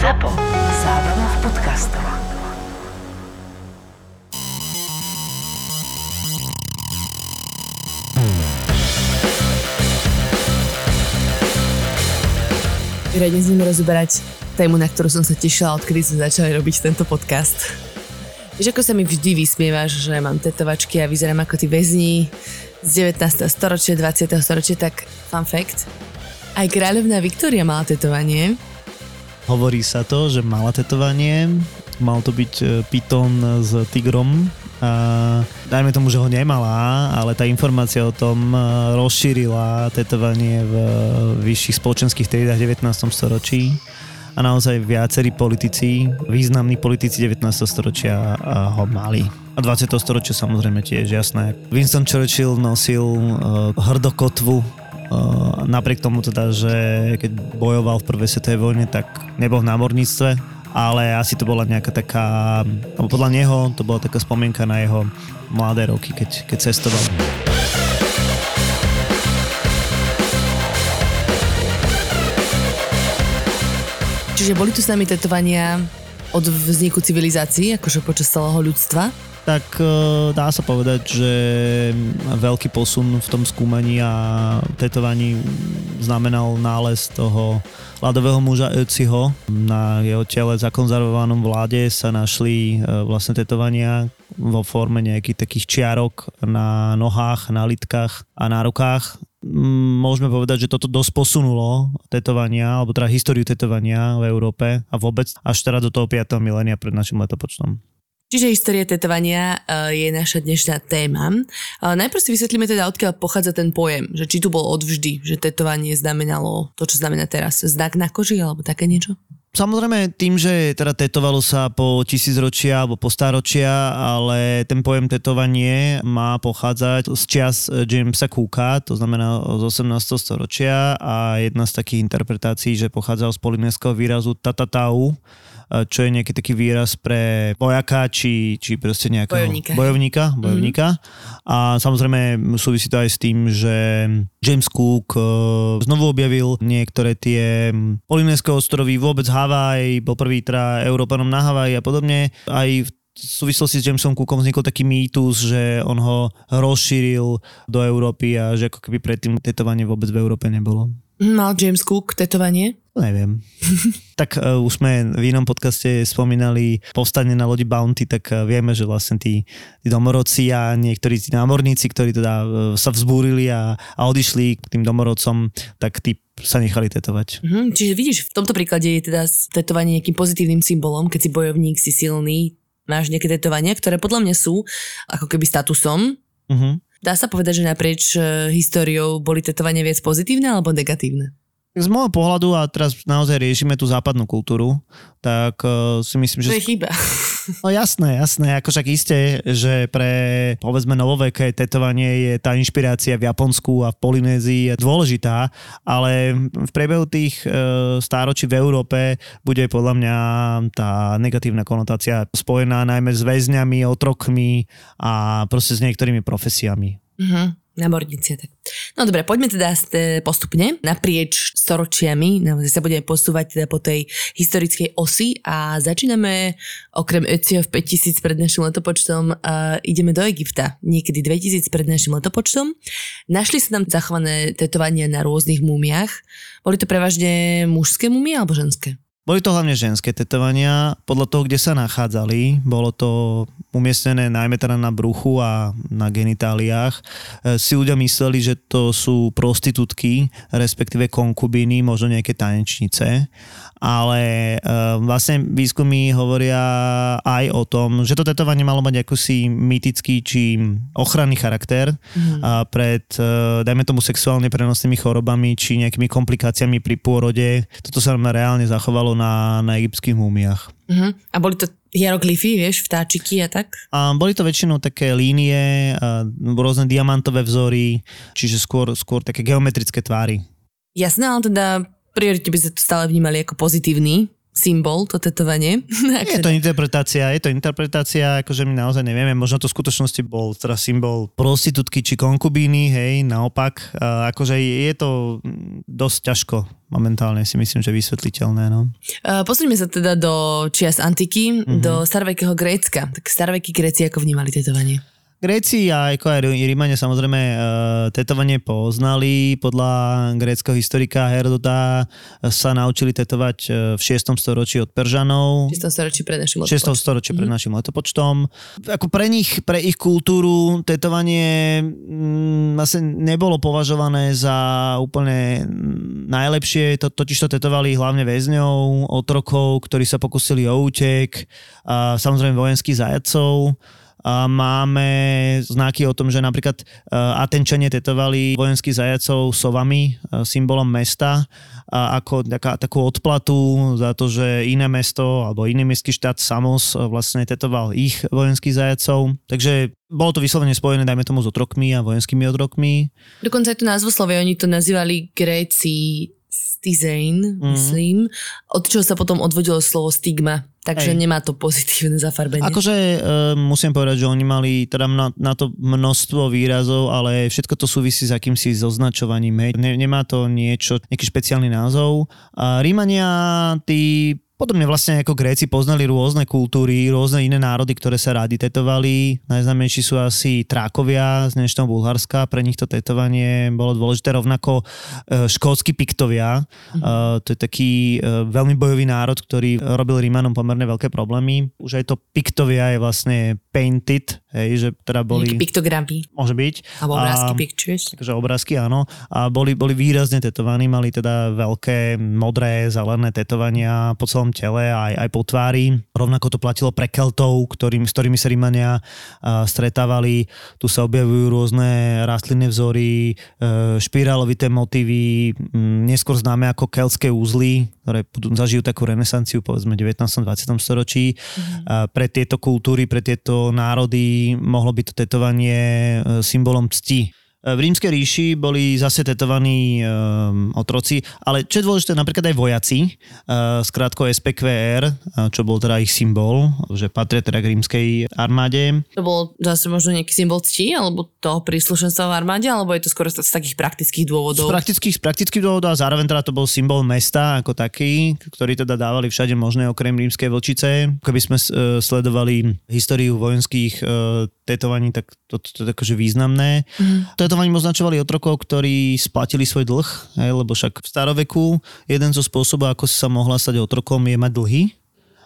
ZAPO. Zábrná v podcastov. Dnes budeme rozoberať tému, na ktorú som sa tešila, odkedy sme začali robiť tento podcast. Vieš, ako sa mi vždy vysmievaš, že mám tetovačky a vyzerám ako tí väzni z 19. storočia, 20. storočia, tak fun fact. Aj kráľovná Viktória mala tetovanie. Hovorí sa to, že mala tetovanie, mal to byť e, pitón s tigrom, a dajme tomu, že ho nemala, ale tá informácia o tom e, rozšírila tetovanie v vyšších spoločenských triedách v 19. storočí a naozaj viacerí politici, významní politici 19. storočia e, ho mali. A 20. storočia samozrejme tiež, jasné. Winston Churchill nosil hrdokotvu napriek tomu teda, že keď bojoval v prvej svetovej vojne, tak nebol v námorníctve, ale asi to bola nejaká taká, alebo podľa neho to bola taká spomienka na jeho mladé roky, keď, keď cestoval. Čiže boli tu s nami tetovania od vzniku civilizácií, akože počas celého ľudstva? Tak e, dá sa povedať, že veľký posun v tom skúmaní a tetovaní znamenal nález toho ľadového muža Öciho. Na jeho tele zakonzervovanom vláde sa našli e, vlastne tetovania vo forme nejakých takých čiarok na nohách, na litkách a na rukách. Môžeme povedať, že toto dosť posunulo tetovania, alebo teda históriu tetovania v Európe a vôbec až teda do toho 5. milénia pred našim letopočtom. Čiže história tetovania uh, je naša dnešná téma. Uh, najprv si vysvetlíme teda, odkiaľ pochádza ten pojem, že či tu bol odvždy, že tetovanie znamenalo to, čo znamená teraz, znak na koži alebo také niečo? Samozrejme tým, že teda tetovalo sa po tisícročia alebo po stáročia, ale ten pojem tetovanie má pochádzať z čias Jamesa Cooka, to znamená z 18. storočia a jedna z takých interpretácií, že pochádzal z polinéského výrazu tatatau, čo je nejaký taký výraz pre vojaka, či, či proste nejakého bojovníka. Bojovníka, bojovníka. Mm-hmm. A samozrejme súvisí to aj s tým, že James Cook e, znovu objavil niektoré tie Polinéske ostrovy, vôbec Havaj, bol prvý teda Európanom na Havaj a podobne. Aj v v súvislosti s Jamesom Cookom vznikol taký mýtus, že on ho rozšíril do Európy a že ako keby predtým tetovanie vôbec v Európe nebolo. Mal James Cook tetovanie? Neviem. tak uh, už sme v inom podcaste spomínali povstanie na lodi Bounty, tak uh, vieme, že vlastne tí, tí domorodci a niektorí tí námorníci, ktorí teda uh, sa vzbúrili a, a odišli k tým domorodcom, tak tí sa nechali tetovať. Mm-hmm, čiže vidíš, v tomto príklade je teda tetovanie nejakým pozitívnym symbolom, keď si bojovník, si silný, máš nejaké tetovania, ktoré podľa mňa sú ako keby statusom. Mm-hmm. Dá sa povedať, že naprieč históriou boli tetovania viac pozitívne alebo negatívne? Z môjho pohľadu, a teraz naozaj riešime tú západnú kultúru, tak uh, si myslím, že... To je chyba. No jasné, jasné, ako však isté, že pre povedzme novoveké tetovanie je tá inšpirácia v Japonsku a v Polynézii dôležitá, ale v priebehu tých uh, stáročí v Európe bude podľa mňa tá negatívna konotácia spojená najmä s väzňami, otrokmi a proste s niektorými profesiami. Uh-huh. Námorníci, tak. No dobre, poďme teda postupne naprieč storočiami, naozaj sa budeme posúvať teda po tej historickej osi a začíname okrem Ezio v 5000 pred našim letopočtom uh, ideme do Egypta, niekedy 2000 pred našim letopočtom. Našli sa tam zachované tetovania na rôznych múmiach. Boli to prevažne mužské múmie alebo ženské? Boli to hlavne ženské tetovania, podľa toho, kde sa nachádzali. Bolo to umiestnené najmä teda na bruchu a na genitáliách. E, si ľudia mysleli, že to sú prostitútky, respektíve konkubíny, možno nejaké tanečnice ale uh, vlastne výskumy hovoria aj o tom, že to tetovanie malo mať akúsi mytický či ochranný charakter mm. uh, pred, uh, dajme tomu, sexuálne prenosnými chorobami či nejakými komplikáciami pri pôrode. Toto sa nám reálne zachovalo na, na egyptských múmiach. Uh-huh. A boli to hieroglyfy, vieš, vtáčiky a tak? A boli to väčšinou také línie, rôzne diamantové vzory, čiže skôr, skôr také geometrické tvary. Jasné, ale teda prioritne by sa to stále vnímali ako pozitívny symbol, to tetovanie. Je to interpretácia, je to interpretácia, akože my naozaj nevieme, možno to v skutočnosti bol teraz symbol prostitútky či konkubíny, hej, naopak, akože je to dosť ťažko momentálne si myslím, že vysvetliteľné. No. Posuňme sa teda do čias antiky, mm-hmm. do starovekého Grécka. Tak starovekí Gréci ako vnímali tetovanie? Gréci a ako aj Rímania samozrejme uh, tetovanie poznali. Podľa gréckého historika Herodota sa naučili tetovať e, v 6. storočí od Peržanov. 6. storočí pred našim letopočtom. 6. storočí pred mhm. našim letopočtom. Ako pre nich, pre ich kultúru tetovanie mm, asi nebolo považované za úplne najlepšie. To, totiž to tetovali hlavne väzňov, otrokov, ktorí sa pokusili o útek, a samozrejme vojenských zajacov máme znaky o tom, že napríklad e, Atenčania tetovali vojenských zajacov sovami, e, symbolom mesta, ako taká, takú odplatu za to, že iné mesto alebo iný mestský štát Samos e, vlastne tetoval ich vojenských zajacov. Takže bolo to vyslovene spojené, dajme tomu, s otrokmi a vojenskými otrokmi. Dokonca aj tu názvoslovie, oni to nazývali Gréci Stizain, mm. myslím, od čoho sa potom odvodilo slovo stigma. Takže Ej. nemá to pozitívne zafarbenie. Akože e, musím povedať, že oni mali teda na, na to množstvo výrazov, ale všetko to súvisí s akýmsi zoznačovaním. Hej. Ne, nemá to niečo, nejaký špeciálny názov. A Rímania, tí Podobne vlastne ako Gréci poznali rôzne kultúry, rôzne iné národy, ktoré sa rádi tetovali. Najznámejší sú asi Trákovia z dnešného Bulharska, pre nich to tetovanie bolo dôležité, rovnako e, škótsky piktovia. Mm. To je taký e, veľmi bojový národ, ktorý robil Rímanom pomerne veľké problémy. Už aj to piktovia je vlastne painted, hej, že teda boli... Piktogramy. Môže byť. Alebo obrázky, pictures. Takže obrázky, áno. A boli, boli výrazne tetovaní, mali teda veľké modré, zelené tetovania po celom tele, aj, aj po tvári. Rovnako to platilo pre Keltov, ktorým, s ktorými sa Rímania uh, stretávali. Tu sa objavujú rôzne rastlinné vzory, uh, špirálovité motívy, um, neskôr známe ako keltské úzly, ktoré zažijú takú renesanciu povedzme 19. 20. storočí. Mm-hmm. Uh, pre tieto kultúry, pre tieto národy mohlo byť to tetovanie uh, symbolom cti v rímskej ríši boli zase tetovaní um, otroci, ale čo je dôležité, napríklad aj vojaci, uh, skrátko SPQR, uh, čo bol teda ich symbol, že patria teda k rímskej armáde. To bol zase možno nejaký symbol cti, alebo toho príslušenstva v armáde, alebo je to skôr z takých praktických dôvodov? Z praktických, z praktických dôvodov a zároveň teda to bol symbol mesta ako taký, ktorý teda dávali všade možné okrem rímskej vlčice. Keby sme uh, sledovali históriu vojenských uh, tetovaní, tak to, to, to, to akože významné. Mm. To Tetovaním označovali otrokov, ktorí splatili svoj dlh, hej, lebo však v staroveku jeden zo spôsobov, ako sa mohla stať otrokom, je mať dlhy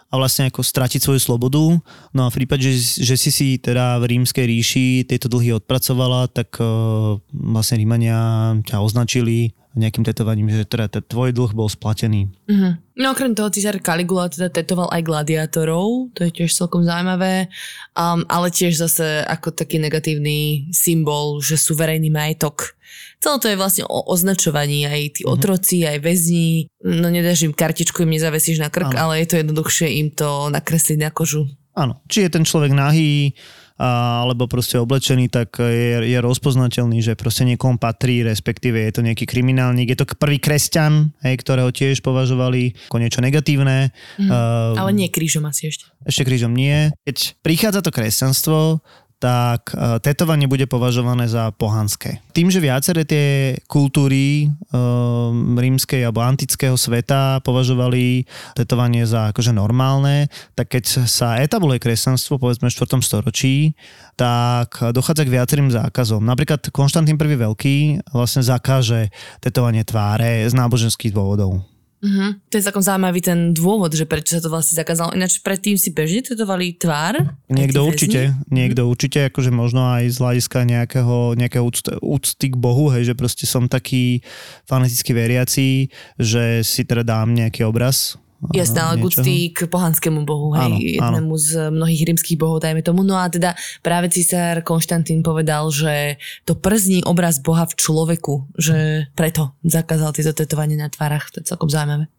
a vlastne ako stratiť svoju slobodu. No a v prípade, že, že si si teda v rímskej ríši tieto dlhy odpracovala, tak uh, vlastne Rímania ťa označili nejakým tetovaním, že teda tvoj dlh bol splatený. Mm-hmm. No okrem toho císar Caligula teda tetoval aj gladiátorov, to je tiež celkom zaujímavé, um, ale tiež zase ako taký negatívny symbol, že sú verejný majetok. Celé to je vlastne o označovaní, aj tí mm-hmm. otroci, aj väzni, no nedáš im kartičku, im nezavesíš na krk, ano. ale je to jednoduchšie im to nakresliť na kožu. Áno, či je ten človek nahý, alebo proste oblečený, tak je, je rozpoznateľný, že proste niekomu patrí, respektíve je to nejaký kriminálnik. Je to prvý kresťan, hej, ktorého tiež považovali ako niečo negatívne. Mm, uh, ale nie krížom asi ešte. Ešte krížom nie. Keď prichádza to kresťanstvo, tak e, tetovanie bude považované za pohanské. Tým, že viaceré tie kultúry um, rímskej alebo antického sveta považovali tetovanie za akože normálne, tak keď sa etabluje kresťanstvo, povedzme v 4. storočí, tak dochádza k viacerým zákazom. Napríklad Konštantín I. Veľký vlastne zakáže tetovanie tváre z náboženských dôvodov. Uh-huh. To je takom zaujímavý ten dôvod, že prečo sa to vlastne zakázalo. Ináč predtým si bežne tetovali tvár? Niekto určite, väzni? niekto uh-huh. určite, akože možno aj z hľadiska nejakého, nejakého úcty, úcty k Bohu, hej, že proste som taký fanatický veriaci, že si teda dám nejaký obraz Jasné, ale úcty k pohanskému bohu, hej, áno, jednému áno. z mnohých rímskych bohov, dajme tomu. No a teda práve císar Konštantín povedal, že to przní obraz boha v človeku, že preto zakázal tieto tetovanie na tvárach. To je celkom zaujímavé.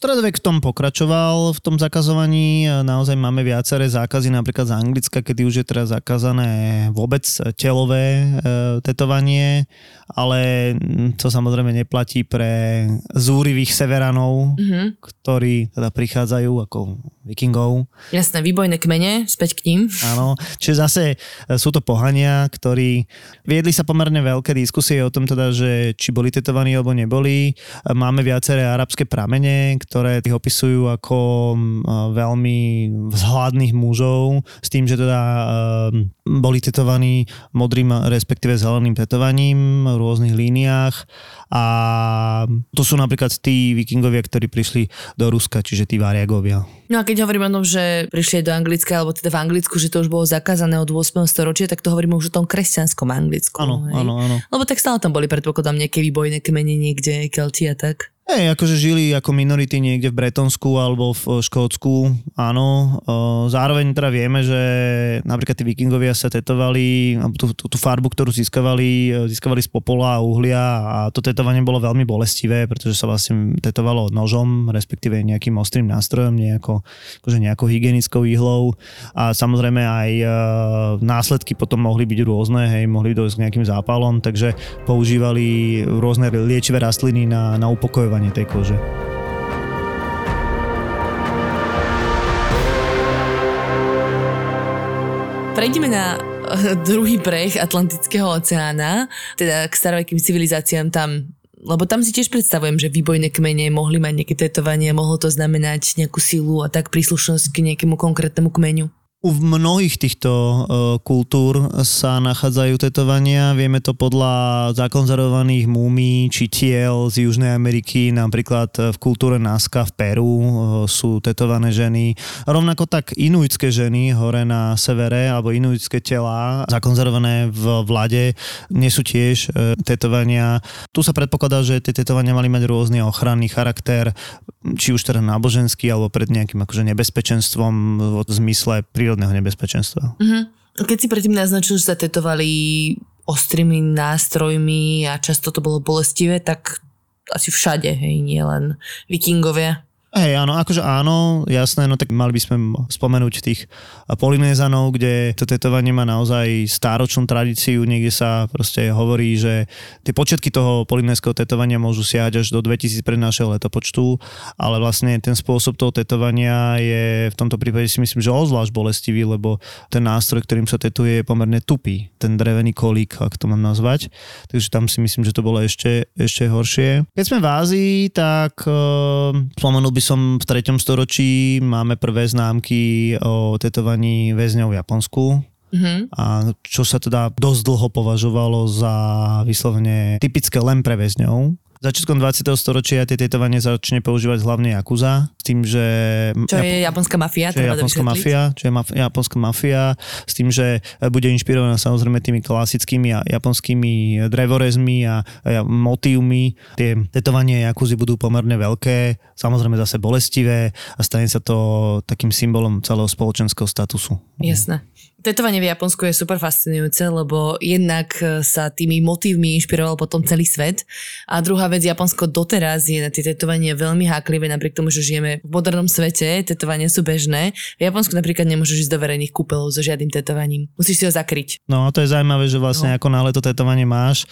Stredovek v tom pokračoval, v tom zakazovaní. Naozaj máme viaceré zákazy, napríklad z Anglicka, kedy už je teraz zakázané vôbec telové e, tetovanie, ale to samozrejme neplatí pre zúrivých severanov, Mhm. ktorí teda prichádzajú ako vikingov. Jasné, výbojné kmene, späť k ním. Áno, čiže zase e, sú to pohania, ktorí viedli sa pomerne veľké diskusie o tom teda, že či boli tetovaní alebo neboli. E, Máme viaceré arabské pramene, ktoré ich opisujú ako e, veľmi vzhľadných mužov s tým, že teda boli tetovaní modrým respektíve zeleným tetovaním v rôznych líniách a to sú napríklad tí vikingovia, ktorí prišli do Ruska, čiže tí variagovia. No a keď hovoríme o tom, že prišli do Anglicka, alebo teda v Anglicku, že to už bolo zakázané od 8. storočia, tak to hovoríme už o tom kresťanskom Anglicku. Áno, áno, áno. Lebo tak stále tam boli predpokladám nejaké výbojné kmene niekde, Kelti a tak. Hej, akože žili ako minority niekde v Bretonsku alebo v Škótsku, áno. O, Zároveň teda vieme, že napríklad tí vikingovia sa tetovali, tú, tú, tú farbu, ktorú získavali, e, získavali z popola a uhlia a to tetovanie bolo veľmi bolestivé, pretože sa vlastne tetovalo nožom, respektíve nejakým ostrým nástrojom, nejako, akože nejakou hygienickou ihlou a samozrejme aj následky potom mohli byť rôzne, hej, mohli dojsť k nejakým zápalom, takže používali rôzne liečivé rastliny na, na upokojovanie tej kože. Prejdeme na eh, druhý breh Atlantického oceána, teda k starovekým civilizáciám tam lebo tam si tiež predstavujem, že výbojné kmene mohli mať nejaké tetovanie, mohlo to znamenať nejakú silu a tak príslušnosť k nejakému konkrétnemu kmeňu. U mnohých týchto uh, kultúr sa nachádzajú tetovania. Vieme to podľa zakonzervovaných múmí či tiel z Južnej Ameriky. Napríklad v kultúre Nazca v Peru uh, sú tetované ženy. Rovnako tak inuitské ženy hore na severe alebo inuitské telá zakonzervované v vlade nie sú tiež tetovania. Tu sa predpokladá, že tie tetovania mali mať rôzny ochranný charakter, či už teda náboženský alebo pred nejakým akože nebezpečenstvom v zmysle prírodného nebezpečenstva. Mhm. Keď si predtým naznačil, že sa tetovali ostrými nástrojmi a často to bolo bolestivé, tak asi všade, hej, nie len vikingovia. Hej, áno, akože áno, jasné, no tak mali by sme spomenúť tých Polynézanov, kde to tetovanie má naozaj stáročnú tradíciu, niekde sa proste hovorí, že tie počiatky toho polynézského tetovania môžu siahať až do 2000 pred našeho letopočtu, ale vlastne ten spôsob toho tetovania je v tomto prípade si myslím, že ozvlášť bolestivý, lebo ten nástroj, ktorým sa tetuje, je pomerne tupý, ten drevený kolík, ak to mám nazvať, takže tam si myslím, že to bolo ešte, ešte horšie. Keď sme v Ázii, tak uh, by som v 3. storočí máme prvé známky o tetovaní väzňov v Japonsku. Mhm. A čo sa teda dosť dlho považovalo za vyslovene typické len pre väzňov. Začiatkom 20. storočia tie tetovanie začne používať hlavne Yakuza, s tým, že... Čo je japonská mafia? čo je japonská mafia, čo je maf- japonská mafia, s tým, že bude inšpirovaná samozrejme tými klasickými a japonskými drevorezmi a, a motívmi. Tie tetovanie Jakuzy budú pomerne veľké, samozrejme zase bolestivé a stane sa to takým symbolom celého spoločenského statusu. Jasné. Tetovanie v Japonsku je super fascinujúce, lebo jednak e, sa tými motívmi inšpiroval potom celý svet a druhá vec, Japonsko doteraz je na tie tetovanie veľmi háklivé, napriek tomu, že žijeme v modernom svete, tetovania sú bežné. V Japonsku napríklad nemôžeš ísť do verejných kúpeľov so žiadnym tetovaním. Musíš si ho zakryť. No a to je zaujímavé, že vlastne No. ako náhle to tetovanie máš,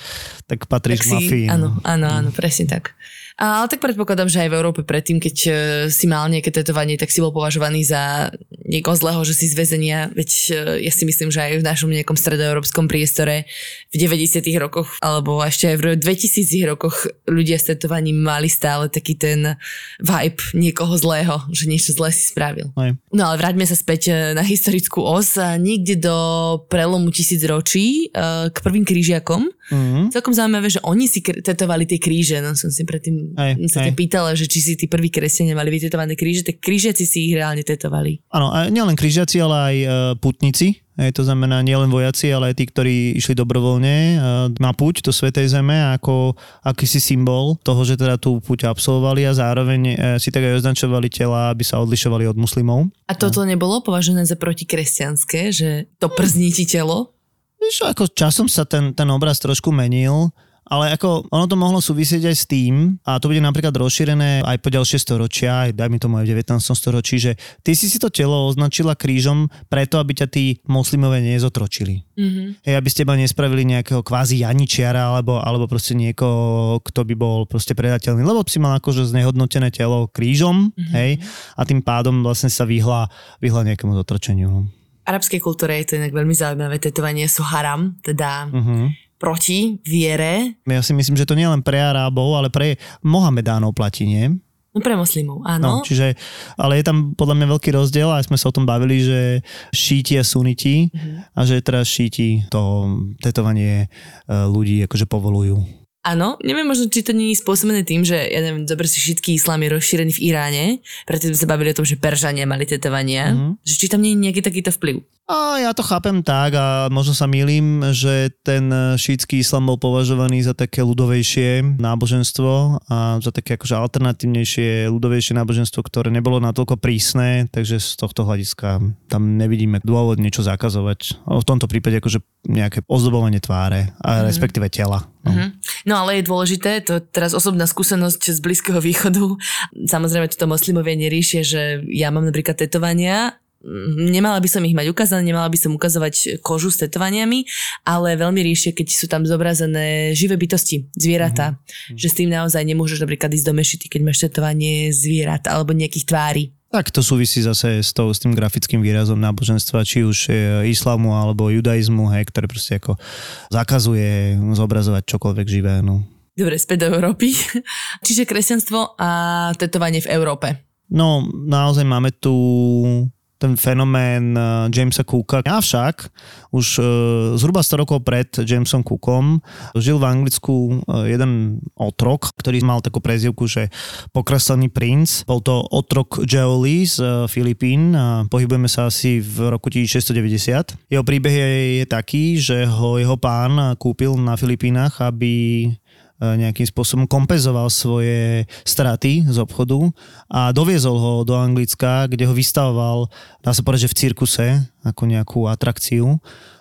tak patríš k mafii. áno, no. áno, áno, presne tak. Ale tak predpokladám, že aj v Európe predtým, keď e, si mal nejaké tetovanie, tak si bol považovaný za niekoho zlého, že si z väzenia, veď e, ja si myslím, že aj v našom nejakom stredoeurópskom priestore v 90 rokoch, alebo ešte aj v 2000 rokoch ľudia s tetovaním mali stále taký ten vibe niekoho zlého, že niečo zlé si spravil. Hej. No ale vráťme sa späť e, na historickú os niekde do prelomu tisíc ročí k prvým krížiakom. Mhm. Celkom zaujímavé, že oni si tetovali tie kríže, no som si predtým Hej, sa hej. pýtala, že či si tí prví kresťania mali vytetované kríže, tak krížiaci si ich reálne tetovali. Áno, a nielen križiaci, ale aj e, putníci. Hej, to znamená nielen vojaci, ale aj tí, ktorí išli dobrovoľne e, na púť do Svetej Zeme ako akýsi symbol toho, že teda tú púť absolvovali a zároveň e, si tak aj označovali tela, aby sa odlišovali od muslimov. A toto nebolo považené za protikresťanské, že to przní ti telo? Čo, ako časom sa ten, ten obraz trošku menil, Ale ako ono to mohlo súvisieť aj s tým, a to bude napríklad rozšírené aj po ďalšie storočia, aj dajme tomu aj v 19. storočí, že ty si si to telo označila krížom preto, aby ťa tí moslimové nezotročili. Mm-hmm. Hej, aby ste ma nespravili nejakého kvázi janičiara alebo, alebo proste niekoho, kto by bol proste predateľný, lebo si mal akože znehodnotené telo krížom, mm-hmm. hej, a tým pádom vlastne sa vyhla, vyhla nejakému zotročeniu. Arabskej kultúre je to inak veľmi zaujímavé. Tetovanie sú haram, teda Uh-huh. proti viere. Ja si myslím, že to nie len pre Arábov, ale pre Mohamedánov platí, nie? No pre moslimov, áno. No, čiže, ale je tam podľa mňa veľký rozdiel a sme sa o tom bavili, že šíti a suniti Mhm. a že teraz šíti to tetovanie e, ľudí akože povolujú. Áno, neviem možno, či to nie je spôsobené tým, že ja neviem, dobre si všetký islám je rozšírený v Iráne, preto sme sa bavili o tom, že Peržania mali tetovania, Mhm. že či tam nie je nejaký takýto vplyv. A ja to chápem tak a možno sa milím, že ten šítsky islam bol považovaný za také ľudovejšie náboženstvo a za také akože alternatívnejšie, ľudovejšie náboženstvo, ktoré nebolo natoľko prísne, takže z tohto hľadiska tam nevidíme dôvod niečo zakazovať. V tomto prípade akože nejaké ozdobovanie tváre a respektíve tela. No. Mhm. No ale je dôležité, to je teraz osobná skúsenosť z Blízkeho východu. Samozrejme, toto moslimovia neriešia, že ja mám napríklad tetovania, nemala by som ich mať ukázané, nemala by som ukazovať kožu s tetovaniami, ale veľmi riešia, keď sú tam zobrazené živé bytosti, zvieratá, mm-hmm. že s tým naozaj nemôžeš napríklad ísť do mešity, keď máš tetovanie zvierat alebo nejakých tvári. Tak to súvisí zase s, tou, s tým grafickým výrazom náboženstva, či už e, islamu alebo judaizmu, hej, ktoré proste ako zakazuje zobrazovať čokoľvek živé. No. Dobre, späť do Európy. Čiže kresťanstvo a tetovanie v Európe. No, naozaj máme tu ten fenomén eh, Jamesa Cooka. Avšak už uh, zhruba 100 rokov pred Jamesom Cookom žil v Anglicku uh, jeden otrok, ktorý mal takú prezivku, že pokreslený princ. Bol to otrok Geoli z Filipín pohybujeme sa asi v roku 1690. Jeho príbeh je taký, že ho jeho pán kúpil na Filipínach, aby nejakým spôsobom kompenzoval svoje straty z obchodu a doviezol ho do Anglicka, kde ho vystavoval, dá sa povedať, že v cirkuse, ako nejakú atrakciu.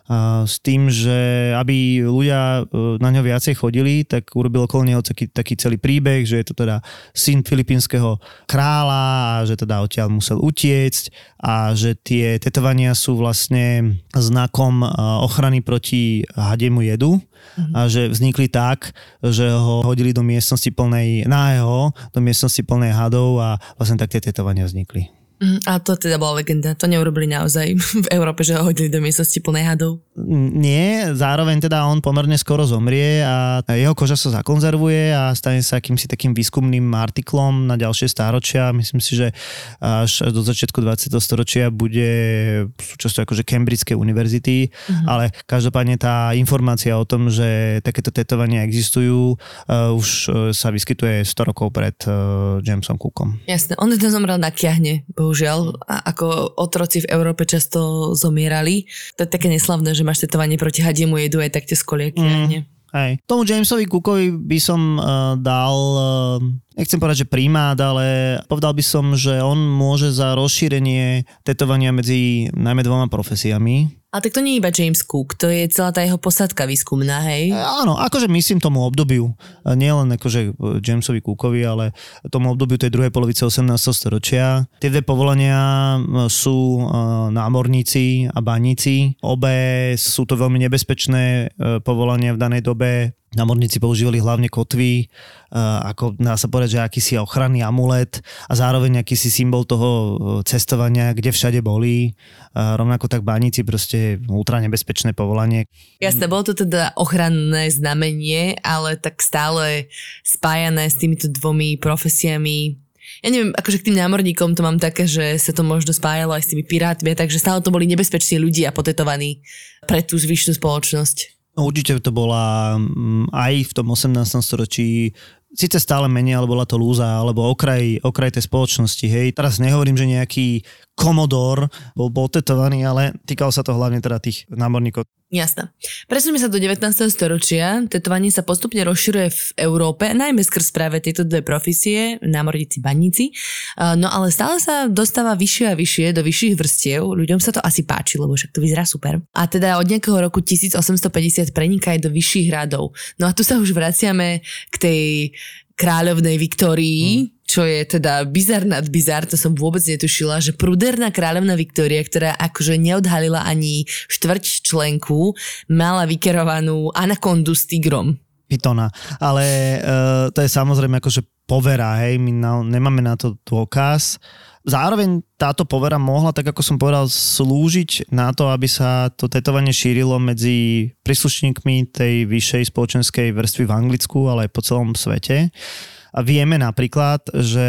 A s tým, že aby ľudia na ňo viacej chodili, tak urobil okolo neho taký, taký celý príbeh, že je to teda syn filipínskeho kráľa a že teda odtiaľ musel utiecť a že tie tetovania sú vlastne znakom ochrany proti hadiemu jedu mm-hmm. a že vznikli tak, že ho hodili do miestnosti plnej nájeho, do miestnosti plnej hadov a vlastne tak tie tetovania vznikli. Mm, a to teda bola legenda. To neurobili naozaj v Európe, že ho hodili do miestnosti plnej hadov. Nie, zároveň teda on pomerne skoro zomrie a jeho koža sa zakonzervuje a stane sa akýmsi takým výskumným artiklom na ďalšie stáročia. Myslím si, že až do začiatku 20. storočia bude súčasťou akože Cambridgeskej univerzity, mm-hmm. ale každopádne tá informácia o tom, že takéto tetovania existujú, uh, už sa vyskytuje 100 rokov pred uh, Jamesom Cookom. Jasné, on teda zomrel na kiahne, bohužiaľ, a ako otroci v Európe často zomierali. To je také neslavné, že máš tetovanie proti hadiemu jedu aj tak tie skoliaky. Mm. Hej. Tomu Jamesovi Cookovi by som uh, dal, uh, nechcem povedať, že primát, ale povedal by som, že on môže za rozšírenie tetovania medzi najmä dvoma profesiami. A tak to nie je iba James Cook, to je celá tá jeho posádka výskumná, hej? E, áno, akože myslím tomu obdobiu, nie len akože Jamesovi Cookovi, ale tomu obdobiu tej druhej polovice 18. storočia. Tie dve povolania sú námorníci a baníci. Obe sú to veľmi nebezpečné povolania v danej dobe. Námorníci používali hlavne kotvy, uh, ako dá sa povedať, že akýsi ochranný amulet a zároveň akýsi symbol toho cestovania, kde všade boli. Uh, rovnako tak baníci proste ultra nebezpečné povolanie. Jasné, bolo to teda ochranné znamenie, ale tak stále spájané s týmito dvomi profesiami ja neviem, akože k tým námorníkom to mám také, že sa to možno spájalo aj s tými pirátmi, takže stále to boli nebezpeční ľudia potetovaní pre tú zvyšnú spoločnosť. No, určite to bola aj v tom 18. storočí síce stále menej, ale bola to lúza, alebo okraj, okraj tej spoločnosti, hej. Teraz nehovorím, že nejaký Komodor bol, bol tetovaný, ale týkalo sa to hlavne teda tých námorníkov. Jasné. Presuníme sa do 19. storočia. Tetovanie sa postupne rozširuje v Európe, najmä skrz práve tieto dve profesie, námorníci, baníci. No ale stále sa dostáva vyššie a vyššie do vyšších vrstiev. Ľuďom sa to asi páči, lebo však to vyzerá super. A teda od nejakého roku 1850 preniká aj do vyšších hradov. No a tu sa už vraciame k tej kráľovnej Viktórii, mm čo je teda bizar nad bizar, to som vôbec netušila, že pruderná kráľovna Viktória, ktorá akože neodhalila ani štvrť členku, mala vykerovanú anakondu s tigrom. Pitona. Ale uh, to je samozrejme akože povera, hej, my na, nemáme na to dôkaz. Zároveň táto povera mohla, tak ako som povedal, slúžiť na to, aby sa to tetovanie šírilo medzi príslušníkmi tej vyššej spoločenskej vrstvy v Anglicku, ale aj po celom svete. A vieme napríklad, že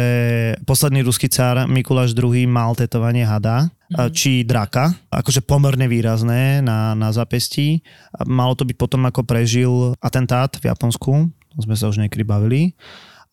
posledný ruský cár Mikuláš II mal tetovanie hada, mm-hmm. či draka, akože pomerne výrazné na, na zapestí. Malo to byť potom, ako prežil atentát v Japonsku, to sme sa už niekedy bavili.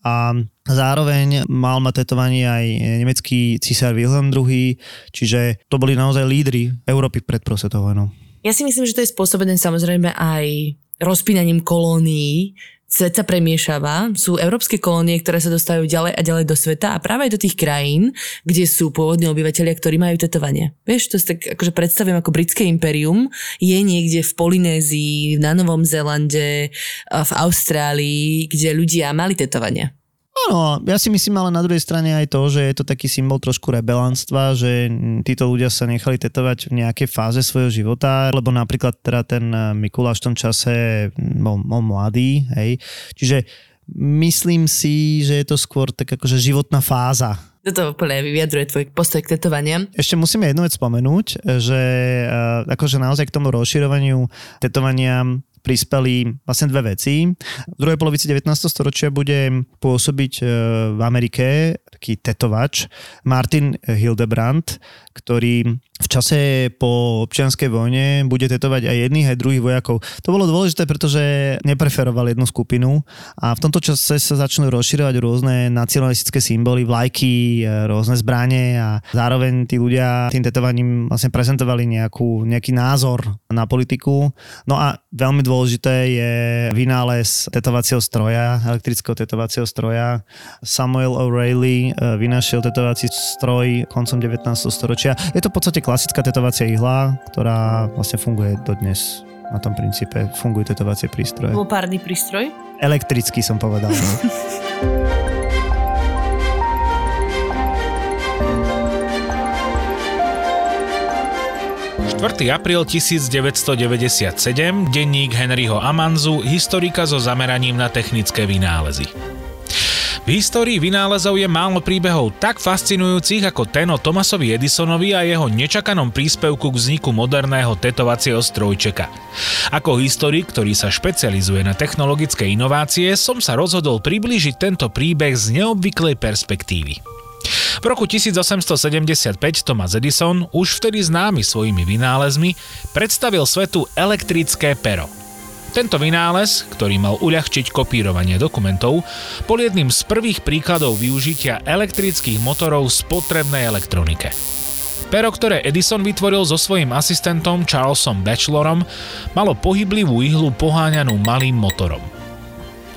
A zároveň mal ma tetovanie aj nemecký císar Wilhelm II, čiže to boli naozaj lídry Európy pred prosvetovanou. Ja si myslím, že to je spôsobené samozrejme aj rozpínaním kolónií, svet sa premiešava, sú európske kolónie, ktoré sa dostávajú ďalej a ďalej do sveta a práve aj do tých krajín, kde sú pôvodní obyvateľia, ktorí majú tetovanie. Vieš, to si tak akože predstavím ako britské imperium, je niekde v Polynézii, na Novom Zélande, v Austrálii, kde ľudia mali tetovanie. Áno, ja si myslím ale na druhej strane aj to, že je to taký symbol trošku rebelantstva, že títo ľudia sa nechali tetovať v nejakej fáze svojho života, lebo napríklad teda ten eh, Mikuláš v tom čase bol, bol mladý, hej. Čiže myslím si, že je to skôr tak akože životná fáza. Toto úplne vyjadruje tvoj postoj k tetovaniam. Ešte musíme jednu vec spomenúť, že eh, akože naozaj k tomu rozširovaniu tetovania prispeli vlastne dve veci. V druhej polovici 19. storočia bude pôsobiť e, v Amerike taký tetovač Martin Hildebrandt, ktorý v čase po občianskej vojne bude tetovať aj jedných, aj druhých vojakov. To bolo dôležité, pretože nepreferoval jednu skupinu a v tomto čase sa začnú rozširovať rôzne nacionalistické symboly, vlajky, e, rôzne zbranie a zároveň tí ľudia tým tetovaním vlastne prezentovali nejakú, nejaký názor na politiku. No a veľmi dôležité je vynález tetovacieho stroja, elektrického tetovacieho stroja. Samuel O'Reilly e, vynašiel tetovací stroj koncom 19. storočia. Je to v podstate klasická tetovacia ihla, ktorá vlastne funguje dodnes. Na tom princípe fungujú tetovacie prístroje. Lopárny prístroj? Elektrický som povedal. No. 4. apríl 1997, denník Henryho Amanzu, historika so zameraním na technické vynálezy. V histórii vynálezov je málo príbehov tak fascinujúcich ako ten o Thomasovi Edisonovi a jeho nečakanom príspevku k vzniku moderného tetovacieho strojčeka. Ako historik, ktorý sa špecializuje na technologické inovácie, som sa rozhodol priblížiť tento príbeh z neobvyklej perspektívy. V roku 1875 Thomas Edison, už vtedy známy svojimi vynálezmi, predstavil svetu elektrické pero – tento vynález, ktorý mal uľahčiť kopírovanie dokumentov, bol jedným z prvých príkladov využitia elektrických motorov v spotrebnej elektronike. Pero, ktoré Edison vytvoril so svojím asistentom Charlesom Bachelorom, malo pohyblivú ihlu poháňanú malým motorom.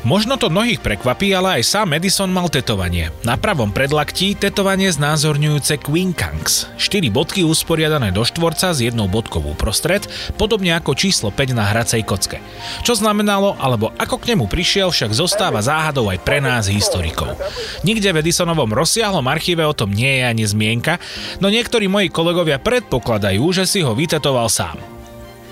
Možno to mnohých prekvapí, ale aj sám Edison mal tetovanie. Na pravom predlaktí tetovanie znázorňujúce Quincunx. 4 bodky usporiadané do štvorca s jednou bodkou uprostred, podobne ako číslo 5 na hracej kocke. Čo znamenalo, alebo ako k nemu prišiel, však zostáva záhadou aj pre nás historikov. Nikde v Edisonovom rozsiahlom archíve o tom nie je ani zmienka, no niektorí moji kolegovia predpokladajú, že si ho vytetoval sám.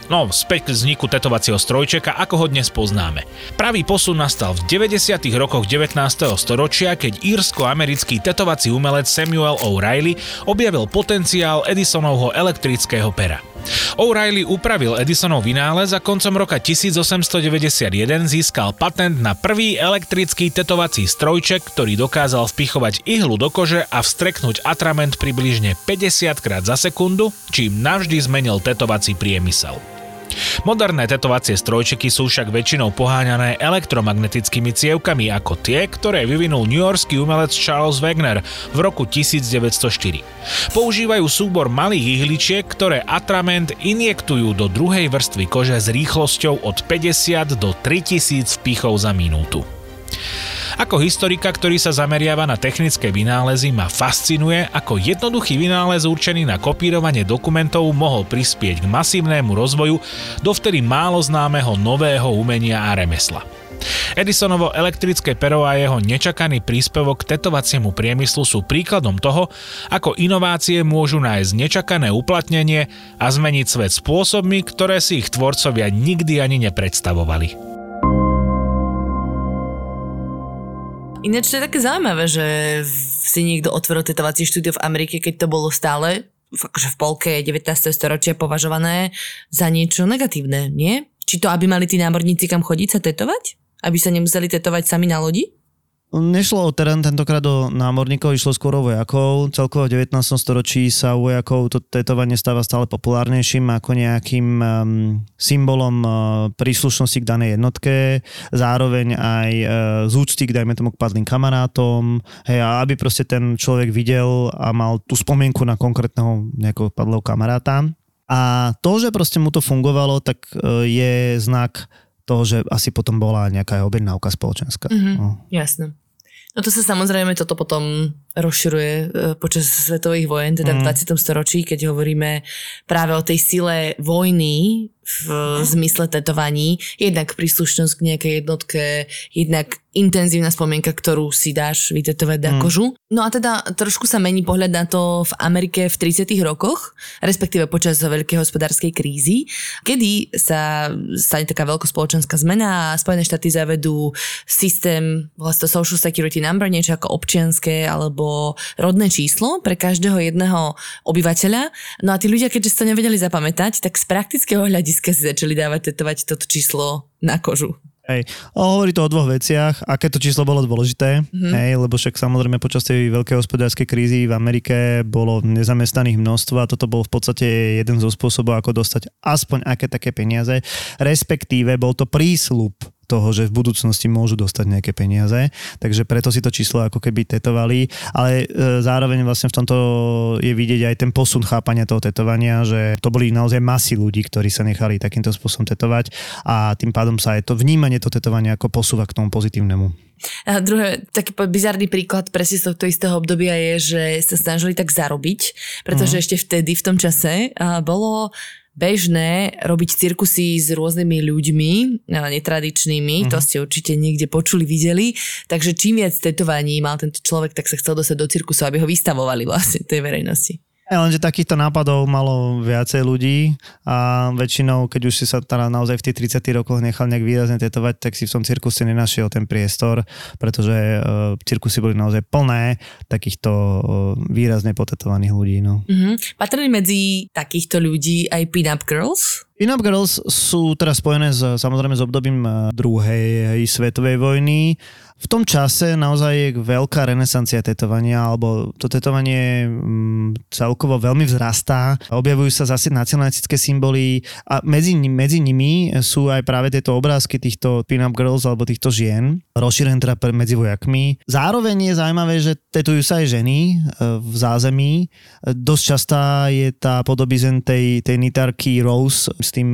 No, späť k vzniku tetovacieho strojčeka, ako ho dnes poznáme. Pravý posun nastal v 90. rokoch 19. storočia, keď írsko-americký tetovací umelec Samuel O'Reilly objavil potenciál Edisonovho elektrického pera. O'Reilly upravil Edisonov vynález a koncom roka 1891 získal patent na prvý elektrický tetovací strojček, ktorý dokázal vpichovať ihlu do kože a vstreknúť atrament približne 50 krát za sekundu, čím navždy zmenil tetovací priemysel. Moderné tetovacie strojčeky sú však väčšinou poháňané elektromagnetickými cievkami ako tie, ktoré vyvinul newyorský umelec Charles Wagner v roku 1904. Používajú súbor malých ihličiek, ktoré atrament injektujú do druhej vrstvy kože s rýchlosťou od 50 do 3000 vpichov za minútu. Ako historika, ktorý sa zameriava na technické vynálezy, ma fascinuje, ako jednoduchý vynález určený na kopírovanie dokumentov mohol prispieť k masívnemu rozvoju dovtedy málo známeho nového umenia a remesla. Edisonovo elektrické pero a jeho nečakaný príspevok k tetovaciemu priemyslu sú príkladom toho, ako inovácie môžu nájsť nečakané uplatnenie a zmeniť svet spôsobmi, ktoré si ich tvorcovia nikdy ani nepredstavovali. Ináč to je také zaujímavé, že si niekto otvoril tetovacie štúdio v Amerike, keď to bolo stále akože v polke 19. storočia považované za niečo negatívne, nie? Či to, aby mali tí námorníci kam chodiť sa tetovať? Aby sa nemuseli tetovať sami na lodi? Nešlo o terén tentokrát do námorníkov, išlo skôr o vojakov. Celkovo v 19. storočí sa u vojakov to tetovanie stáva stále populárnejším ako nejakým um, symbolom uh, príslušnosti k danej jednotke, zároveň aj uh, z úcty k, dajme tomu, k padlým kamarátom, hej, a aby proste ten človek videl a mal tú spomienku na konkrétneho nejakého padlého kamaráta. A to, že proste mu to fungovalo, tak uh, je znak toho, že asi potom bola nejaká objednávka spoločenská. Mhm, No. Jasné. No to sa samozrejme toto potom rozširuje e, počas svetových vojen, teda v 20. storočí, keď hovoríme práve o tej sile vojny v zmysle tetovaní. Jednak príslušnosť k nejakej jednotke, jednak intenzívna spomienka, ktorú si dáš vytetovať na kožu. No a teda trošku sa mení pohľad na to v Amerike v 30. rokoch, respektíve počas veľkej hospodárskej krízy, kedy sa stane taká veľkospoločenská zmena a Spojené štáty zavedú systém, volá sa to Social Security Number, niečo ako občianské alebo rodné číslo pre každého jedného obyvateľa. No a tí ľudia, keďže si to nevedeli zapamätať, tak z praktického hľadiska si začali dávať tetovať toto číslo na kožu. Hej. O, hovorí to o dvoch veciach. Aké to číslo bolo dôležité, mm-hmm. hej, lebo však samozrejme počas tej veľkej hospodárskej krízy v Amerike bolo nezamestnaných množstvo a toto bol v podstate jeden zo spôsobov, ako dostať aspoň aké také peniaze. Respektíve bol to prísľub toho, že v budúcnosti môžu dostať nejaké peniaze, takže preto si to číslo ako keby tetovali, ale e, zároveň vlastne v tomto je vidieť aj ten posun chápania toho tetovania, že to boli naozaj masy ľudí, ktorí sa nechali takýmto spôsobom tetovať. A tým pádom sa aj to vnímanie to tetovania ako posúva k tomu pozitívnemu. A druhé, taký bizarný príklad presne z tohto istého obdobia je, že sa snažili tak zarobiť, pretože ešte vtedy, v tom čase, bolo bežné robiť cirkusy s rôznymi ľuďmi, a, netradičnými, to ste určite niekde počuli, videli, takže čím viac tetovaní mal tento človek, tak sa chcel dostať do cirkusu, aby ho vystavovali vlastne tej verejnosti. Ja, lenže takýchto nápadov malo viacej ľudí a väčšinou, keď už si sa teda naozaj v tých 30 rokoch nechal nejak výrazne tetovať, tak si v tom cirkuse nenašiel ten priestor, pretože uh, cirkusy boli naozaj plné takýchto uh, výrazne potetovaných ľudí. No. Mhm. Patrili medzi takýchto ľudí aj pin-up girls? Pin-up girls sú teraz spojené s, samozrejme s obdobím druhej svetovej vojny. V tom čase naozaj je veľká renesancia tetovania, alebo to tetovanie mm, celkovo veľmi vzrastá. Objavujú sa zase nacionalistické symboly a medzi, medzi nimi sú aj práve tieto obrázky týchto pin-up girls alebo týchto žien, rozšírené teda medzi vojakmi. Zároveň je zaujímavé, že tetujú sa aj ženy e, v zázemí. E, Dosť častá je tá podobizen tej, tej nitarky Rose s tým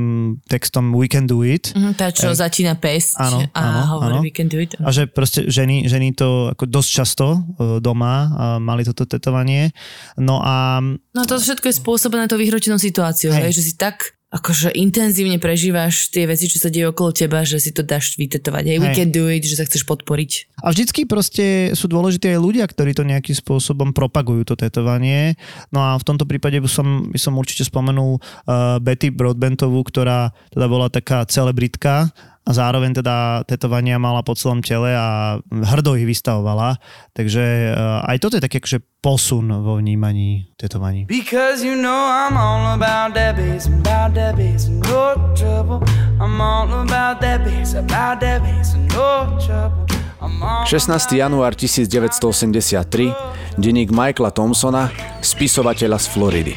textom We can do it. Mhm, tá, čo začína pesť Áno, a áno, hovorí áno. we can do it. A že proste ženy, ženy to ako dosť často e, doma mali toto tetovanie. No a No to všetko je spôsobené tou vyhrotenou situáciou, Hej. hej. že si tak akože intenzívne prežívaš tie veci, čo sa deje okolo teba, že si to dáš vytetovať. Hej, we can do it, že sa chceš podporiť. A vždycky proste sú dôležití aj ľudia, ktorí to nejakým spôsobom propagujú, to tetovanie. No a v tomto prípade by som, by som určite spomenul uh, Betty Broadbentovú, ktorá teda bola taká celebritka a zároveň teda tetovania mala po celom tele a hrdo ich vystavovala. Takže uh, aj toto je taký akože posun vo vnímaní tetovaní. Because you know I'm all about bass, about bass, and no trouble. I'm all about bass, about bass, and no trouble. I'm all 16. január 1983, denník Michaela Thompsona, spisovateľa z Floridy.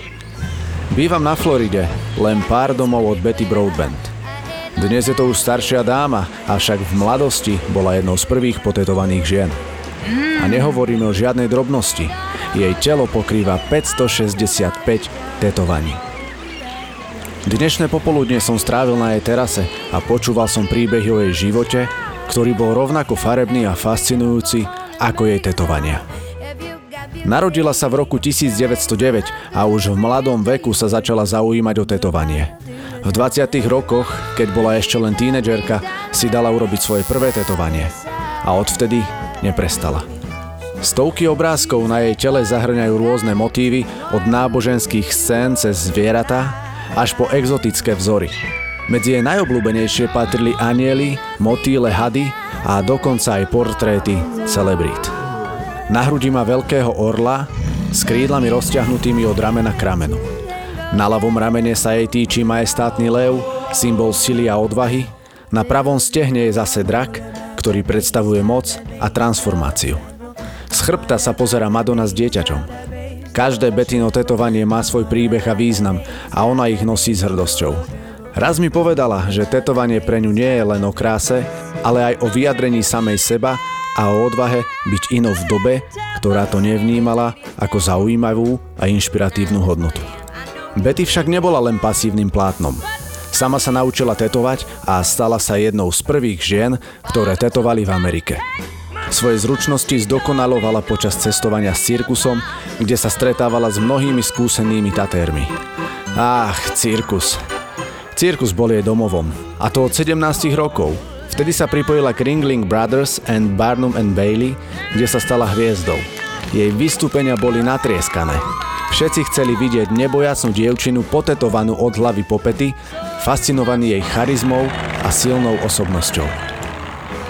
Bývam na Floride, len pár domov od Betty Broadbent. Dnes je to už staršia dáma, avšak v mladosti bola jednou z prvých potetovaných žien. A nehovoríme o žiadnej drobnosti. Jej telo pokrýva 565 tetovaní. Dnešné popoludne som strávil na jej terase a počúval som príbehy o jej živote, ktorý bol rovnako farebný a fascinujúci ako jej tetovania. Narodila sa v roku 1909 a už v mladom veku sa začala zaujímať o tetovanie. V 20. rokoch, keď bola ešte len tínedžerka, si dala urobiť svoje prvé tetovanie. A odvtedy neprestala. Stovky obrázkov na jej tele zahrňajú rôzne motívy od náboženských scén cez zvieratá až po exotické vzory. Medzi jej najobľúbenejšie patrili anieli, motýle, hady a dokonca aj portréty celebrít. Na hrudi má veľkého orla s krídlami rozťahnutými od ramena k ramenu. Na ľavom ramene sa jej týči majestátny lev, symbol sily a odvahy, na pravom stehne je zase drak, ktorý predstavuje moc a transformáciu. Z chrbta sa pozera Madonna s dieťačom. Každé Betino tetovanie má svoj príbeh a význam a ona ich nosí s hrdosťou. Raz mi povedala, že tetovanie pre ňu nie je len o kráse, ale aj o vyjadrení samej seba a o odvahe byť inou v dobe, ktorá to nevnímala ako zaujímavú a inšpiratívnu hodnotu. Betty však nebola len pasívnym plátnom. Sama sa naučila tetovať a stala sa jednou z prvých žien, ktoré tetovali v Amerike. Svoje zručnosti zdokonalovala počas cestovania s cirkusom, kde sa stretávala s mnohými skúsenými tatérmi. Ach, cirkus. Cirkus bol jej domovom, a to od 17 rokov. Vtedy sa pripojila k Ringling Brothers and Barnum and Bailey, kde sa stala hviezdou. Jej vystúpenia boli natrieskané. Všetci chceli vidieť nebojacnú dievčinu potetovanú od hlavy po pety, fascinovaní jej charizmou a silnou osobnosťou.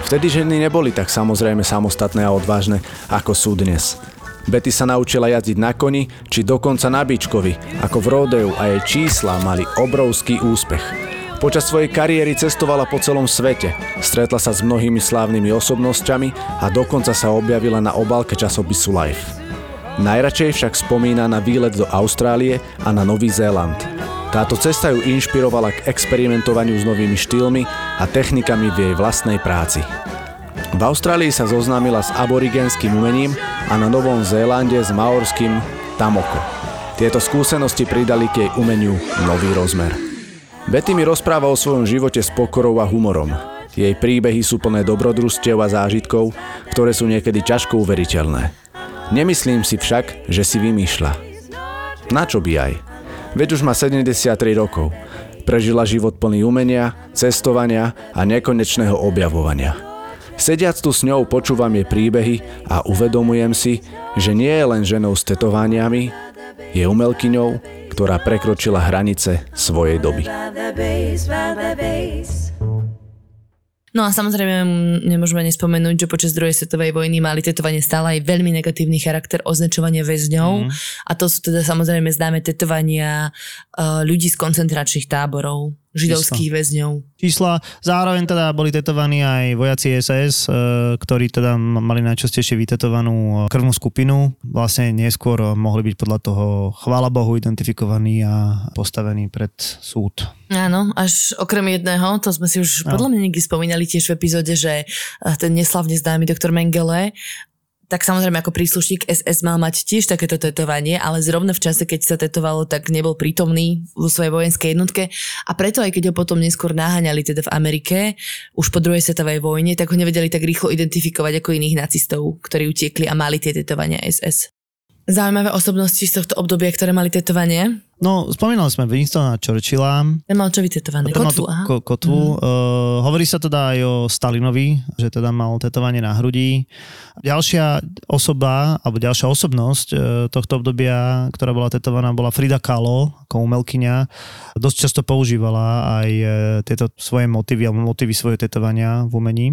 Vtedy ženy neboli tak samozrejme samostatné a odvážne, ako sú dnes. Betty sa naučila jazdiť na koni, či dokonca na bičkovi, ako v rodeu a jej čísla mali obrovský úspech. Počas svojej kariéry cestovala po celom svete, stretla sa s mnohými slávnymi osobnosťami a dokonca sa objavila na obálke časopisu Life. Najradšej však spomína na výlet do Austrálie a na Nový Zéland. Táto cesta ju inšpirovala k experimentovaniu s novými štýlmi a technikami v jej vlastnej práci. V Austrálii sa zoznámila s aborigenským umením a na Novom Zélande s maorským tamoko. Tieto skúsenosti pridali k jej umeniu nový rozmer. Betty mi rozpráva o svojom živote s pokorou a humorom. Jej príbehy sú plné dobrodružstiev a zážitkov, ktoré sú niekedy ťažko uveriteľné. Nemyslím si však, že si vymýšľa. Na čo by aj? Veď už má 73 rokov. Prežila život plný umenia, cestovania a nekonečného objavovania. Sediac tu s ňou počúvam jej príbehy a uvedomujem si, že nie je len ženou s tetovaniami, je umelkyňou, ktorá prekročila hranice svojej doby. No a samozrejme nemôžeme nespomenúť, že počas druhej svetovej vojny mali tetovanie stále aj veľmi negatívny charakter označovania väzňov. Mm. A to sú teda samozrejme známe tetovania uh, ľudí z koncentračných táborov, židovských väzňov. Čísla. Zároveň teda boli tetovaní aj vojaci SS, e, ktorí teda mali najčastejšie vytetovanú krvnú skupinu. Vlastne neskôr mohli byť podľa toho, chvála Bohu, identifikovaní a postavení pred súd. Áno, až okrem jedného, to sme si už no. podľa mňa niekdy spomínali tiež v epizóde, že eh, ten neslavne známy doktor Mengele tak samozrejme ako príslušník SS mal mať tiež takéto tetovanie, ale zrovna v čase, keď sa tetovalo, tak nebol prítomný vo svojej vojenskej jednotke a preto aj keď ho potom neskôr naháňali teda v Amerike, už po druhej svetovej vojne, tak ho nevedeli tak rýchlo identifikovať ako iných nacistov, ktorí utiekli a mali tie tetovania SS. Zaujímavé osobnosti z tohto obdobia, ktoré mali tetovanie. No, spomínali sme Winstona Churchilla. Ten mal čo vytetované? Kotvu, aha. ko- kotvu. Mm. Uh, hovorí sa teda aj o Stalinovi, že teda mal tetovanie na hrudi. Ďalšia osoba, alebo ďalšia osobnosť uh, tohto obdobia, ktorá bola tetovaná, bola Frida Kahlo, ako umelkyňa. Dosť často používala aj uh, tieto svoje motívy, alebo motívy svoje tetovania v umení.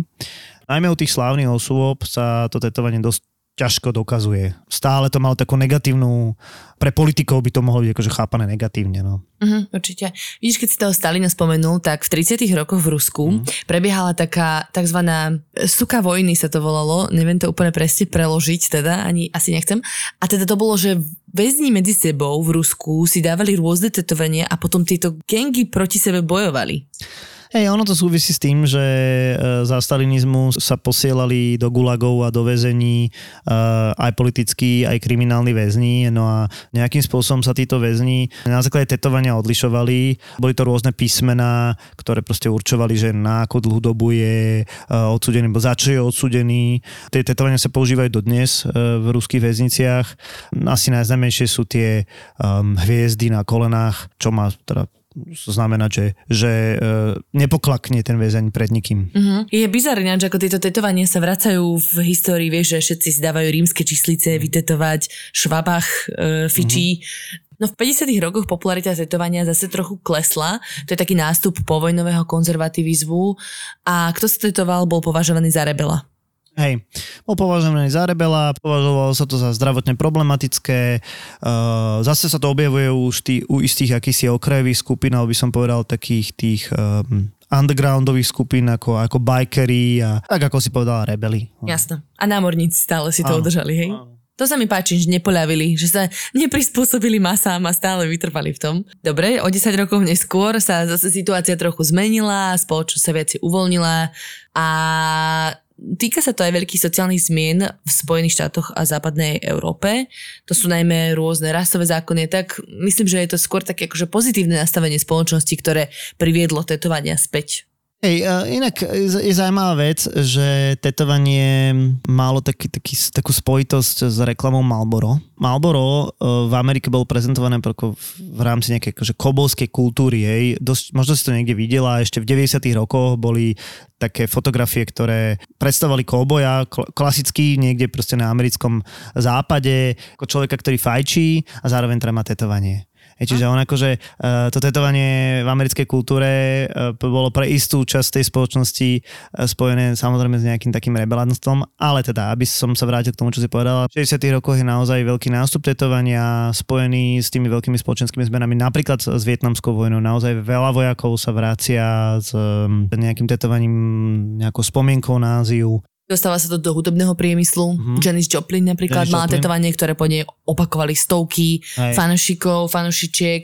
Najmä u tých slávnych osôb sa to tetovanie dosť ťažko dokazuje. Stále to malo takú negatívnu, pre politikov by to mohlo byť akože chápané negatívne. No. Uh-huh, určite. Vidíš, keď si toho Stalina spomenul, tak v 30 rokoch v Rusku uh prebiehala taká tzv. suka vojny sa to volalo, neviem to úplne presne preložiť teda, ani asi nechcem. A teda to bolo, že väzni medzi sebou v Rusku si dávali rôzne tetovania a potom tieto gengy proti sebe bojovali. Hej, ono to súvisí s tým, že e, za stalinizmu sa posielali do gulagov a do väzení e, aj politickí, aj kriminálni väzni. No a nejakým spôsobom sa títo väzni na základe tetovania odlišovali. Boli to rôzne písmená, ktoré proste určovali, že na akú dlhú dobu je e, odsudený, bo za čo je odsudený. Tie tetovania sa používajú dodnes v ruských väzniciach. Asi najznámejšie sú tie hviezdy na kolenách, čo má teda znamená, že, že uh, nepoklakne ten väzeň pred nikým. Uh-huh. Je bizarné, že ako tieto tetovania sa vracajú v histórii, vieš, že všetci si dávajú rímske číslice, vytetovať, švabach, uh, fičí. Uh-huh. No v 50. rokoch popularita tetovania zase trochu klesla. To je taký nástup povojnového konzervativizmu. A kto sa tetoval, bol považovaný za rebela. Hej, bol považovaný za rebela, považovalo sa to za zdravotne problematické, uh, zase sa to objavuje už tý, u istých akýsi okrajových skupín, alebo by som povedal takých tých um, undergroundových skupín ako, ako bikery a tak ako si povedala rebeli. Jasno. A námorníci stále si to udržali, hej? Áno. To sa mi páči, že nepoľavili, že sa neprispôsobili masám a stále vytrvali v tom. Dobre, o 10 rokov neskôr sa zase situácia trochu zmenila, spoločnosť sa viac uvoľnila a Týka sa to aj veľkých sociálnych zmien v Spojených štátoch a západnej Európe. To sú najmä rôzne rasové zákony, tak myslím, že je to skôr také akože pozitívne nastavenie spoločnosti, ktoré priviedlo tetovania späť. Hej, inak je zaujímavá vec, že tetovanie malo taký, taký, takú spojitosť s reklamou Marlboro. Marlboro e, v Amerike bol prezentované v rámci nejakej akože kobolskej kultúry. Hej. Dosť, možno si to niekde videla, ešte v 90 rokoch boli také fotografie, ktoré predstavovali kouboja, klasicky niekde proste na americkom západe, ako človeka, ktorý fajčí a zároveň teda má tetovanie. Hej, čiže on akože uh, to tetovanie v americkej kultúre uh, bolo pre istú časť tej spoločnosti uh, spojené samozrejme s nejakým takým rebelantstvom, ale teda, aby som sa vrátil k tomu, čo si povedala, v 60 rokoch je naozaj veľký nástup tetovania spojený s tými veľkými spoločenskými zmenami, napríklad s vietnamskou vojnou. Naozaj veľa vojakov sa vracia s um, nejakým tetovaním, nejakou spomienkou na Áziu. Dostáva sa to do hudobného priemyslu. Mm-hmm. Janis Joplin napríklad Janis mala Joplin. tetovanie, ktoré po nej opakovali stovky Hej. fanošikov, fanošičiek.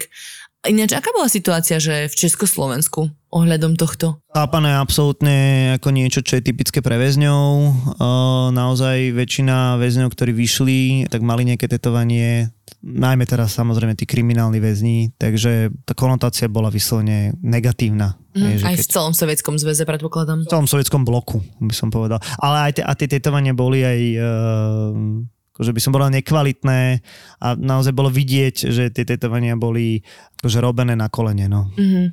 Ináč, aká bola situácia, že v Československu ohľadom tohto? Chápané absolútne ako niečo, čo je typické pre väzňov. naozaj väčšina väzňov, ktorí vyšli, tak mali nejaké tetovanie, najmä teraz samozrejme tí kriminálni väzni, takže tá konotácia bola vyslovene negatívna. Mm, aj keď... v celom sovietskom zväze, predpokladám. V celom sovietskom bloku, by som povedal. Ale aj tie, a tie tetovania boli aj... Uh akože by som povedal nekvalitné a naozaj bolo vidieť, že tie tetovania boli akože robené na kolene. No. Mm-hmm.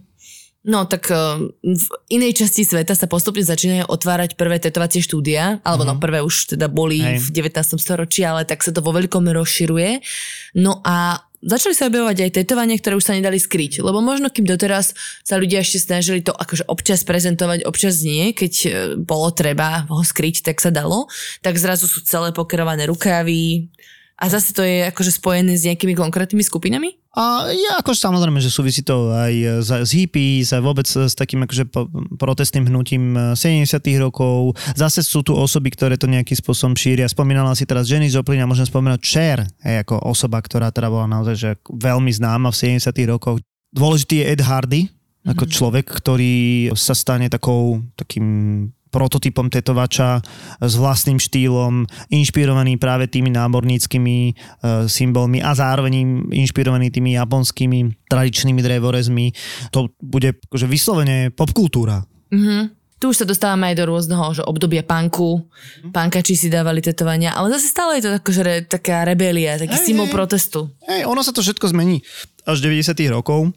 No tak eh, v inej časti sveta sa postupne začínajú otvárať prvé tetovacie štúdia, alebo mm-hmm. no mhm. prvé už teda boli Hej. v 19. storočí, ale tak sa to vo veľkom rozširuje. No a začali sa objavovať aj tetovania, ktoré už sa nedali skryť. Lebo možno kým doteraz sa ľudia ešte snažili to akože občas prezentovať, občas nie, keď e, bolo treba ho skryť, tak sa dalo, tak zrazu sú celé pokerované rukavy, a zase to je akože spojené s nejakými konkrétnymi skupinami? A ja akože samozrejme, že súvisí to aj s, s hippies a vôbec s takým akože protestným hnutím 70 rokov. Zase sú tu osoby, ktoré to nejakým spôsobom šíria. Spomínala si teraz Jenny Joplin a môžem spomenúť Cher, hej, ako osoba, ktorá teda bola naozaj že veľmi známa v 70 rokoch. Dôležitý je Ed Hardy, ako mm-hmm. človek, ktorý sa stane takou, takým prototypom tetovača s vlastným štýlom, inšpirovaný práve tými námorníckými e, symbolmi a zároveň inšpirovaný tými japonskými tradičnými drevorezmi. To bude akože vyslovene popkultúra. Mm-hmm. Tu už sa dostávame aj do rôzneho že obdobia punku. Mhm. Pankači si dávali tetovania, ale zase stále je to akože re, taká rebelia, taký hey, symbol hey, protestu. Hej, ono sa to všetko zmení až 90 rokov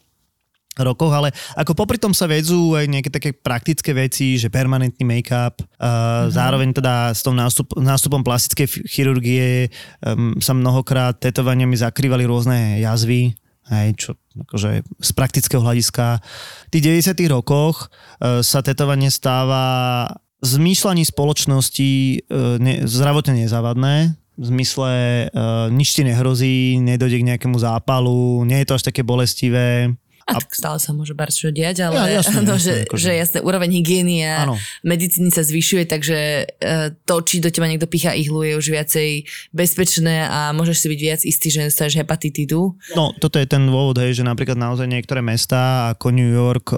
rokoch, ale ako popri tom sa vedzú aj nejaké také praktické veci, že permanentný make-up, uh, mm-hmm. zároveň teda s tom nástup, nástupom plastickej chirurgie um, sa mnohokrát tetovaniami zakrývali rôzne jazvy, hej, čo akože z praktického hľadiska. V tých 90 rokoch uh, sa tetovanie stáva zmýšľaní spoločnosti uh, ne, zdravotne nezávadné, v zmysle uh, nič ti nehrozí, nedojde k nejakému zápalu, nie je to až také bolestivé, A, tak stále sa môže bar čo diať, ale Ja, jasné, no, jasné, že, akože. že jasné, úroveň hygieny a Áno. medicíny sa zvyšuje, takže e, to, či do teba niekto pícha ihlu, je už viacej bezpečné a môžeš si byť viac istý, že nedostaneš hepatitidu. No, toto je ten dôvod, hej, že napríklad naozaj niektoré mestá ako New York e,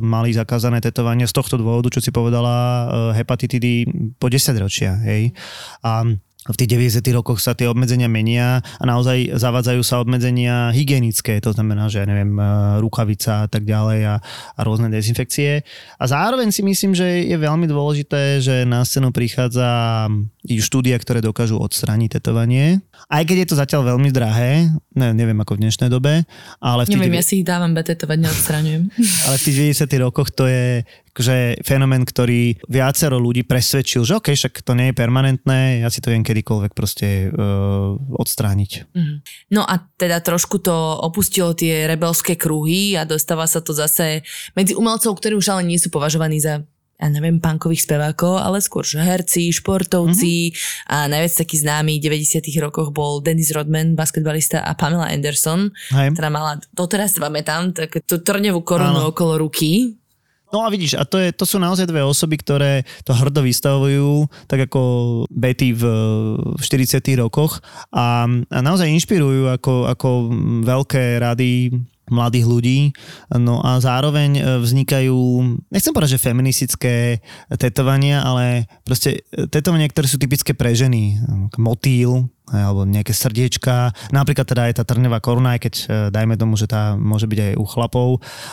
mali zakázané tetovanie z tohto dôvodu, čo si povedala, e, hepatitidy po 10 ročia, hej. A v tých 90 rokoch sa tie obmedzenia menia a naozaj zavádzajú sa obmedzenia hygienické, to znamená, že ja neviem, e, rukavica a tak ďalej a, a rôzne dezinfekcie. A zároveň si myslím, že je veľmi dôležité, že na scénu prichádza štúdia, ktoré dokážu odstrániť tetovanie. Aj keď je to zatiaľ veľmi drahé, ne, neviem ako v dnešnej dobe, ale v tých, Neviem, ja si ich dávam betetovať, neodstraňujem. ale v tých 90 rokoch to je že fenomén, ktorý viacero ľudí presvedčil, že OK, však to nie je permanentné, ja si to viem kedykoľvek proste uh, odstrániť. No a teda trošku to opustilo tie rebelské kruhy a dostáva sa to zase medzi umelcov, ktorí už ale nie sú považovaní za ja neviem, punkových spevákov, ale skôr že herci, športovci mm-hmm. a najviac taký známy v 90 rokoch bol Dennis Rodman, basketbalista a Pamela Anderson, Hej. ktorá mala, doteraz si pamätám, tak trňovú korunu Áno. okolo ruky. No a vidíš, a to, je, to sú naozaj dve osoby, ktoré to hrdo vystavujú, tak ako Betty v, v 40 rokoch a, a naozaj inšpirujú ako, ako veľké rady mladých ľudí, no a zároveň e, vznikajú, nechcem povedať, že feministické tetovania, ale proste e, tetovania, ktoré sú typické pre ženy, motýl, alebo nejaké srdiečka, napríklad teda aj tá trňová koruna, aj keď e, dajme tomu, že tá môže byť aj u chlapov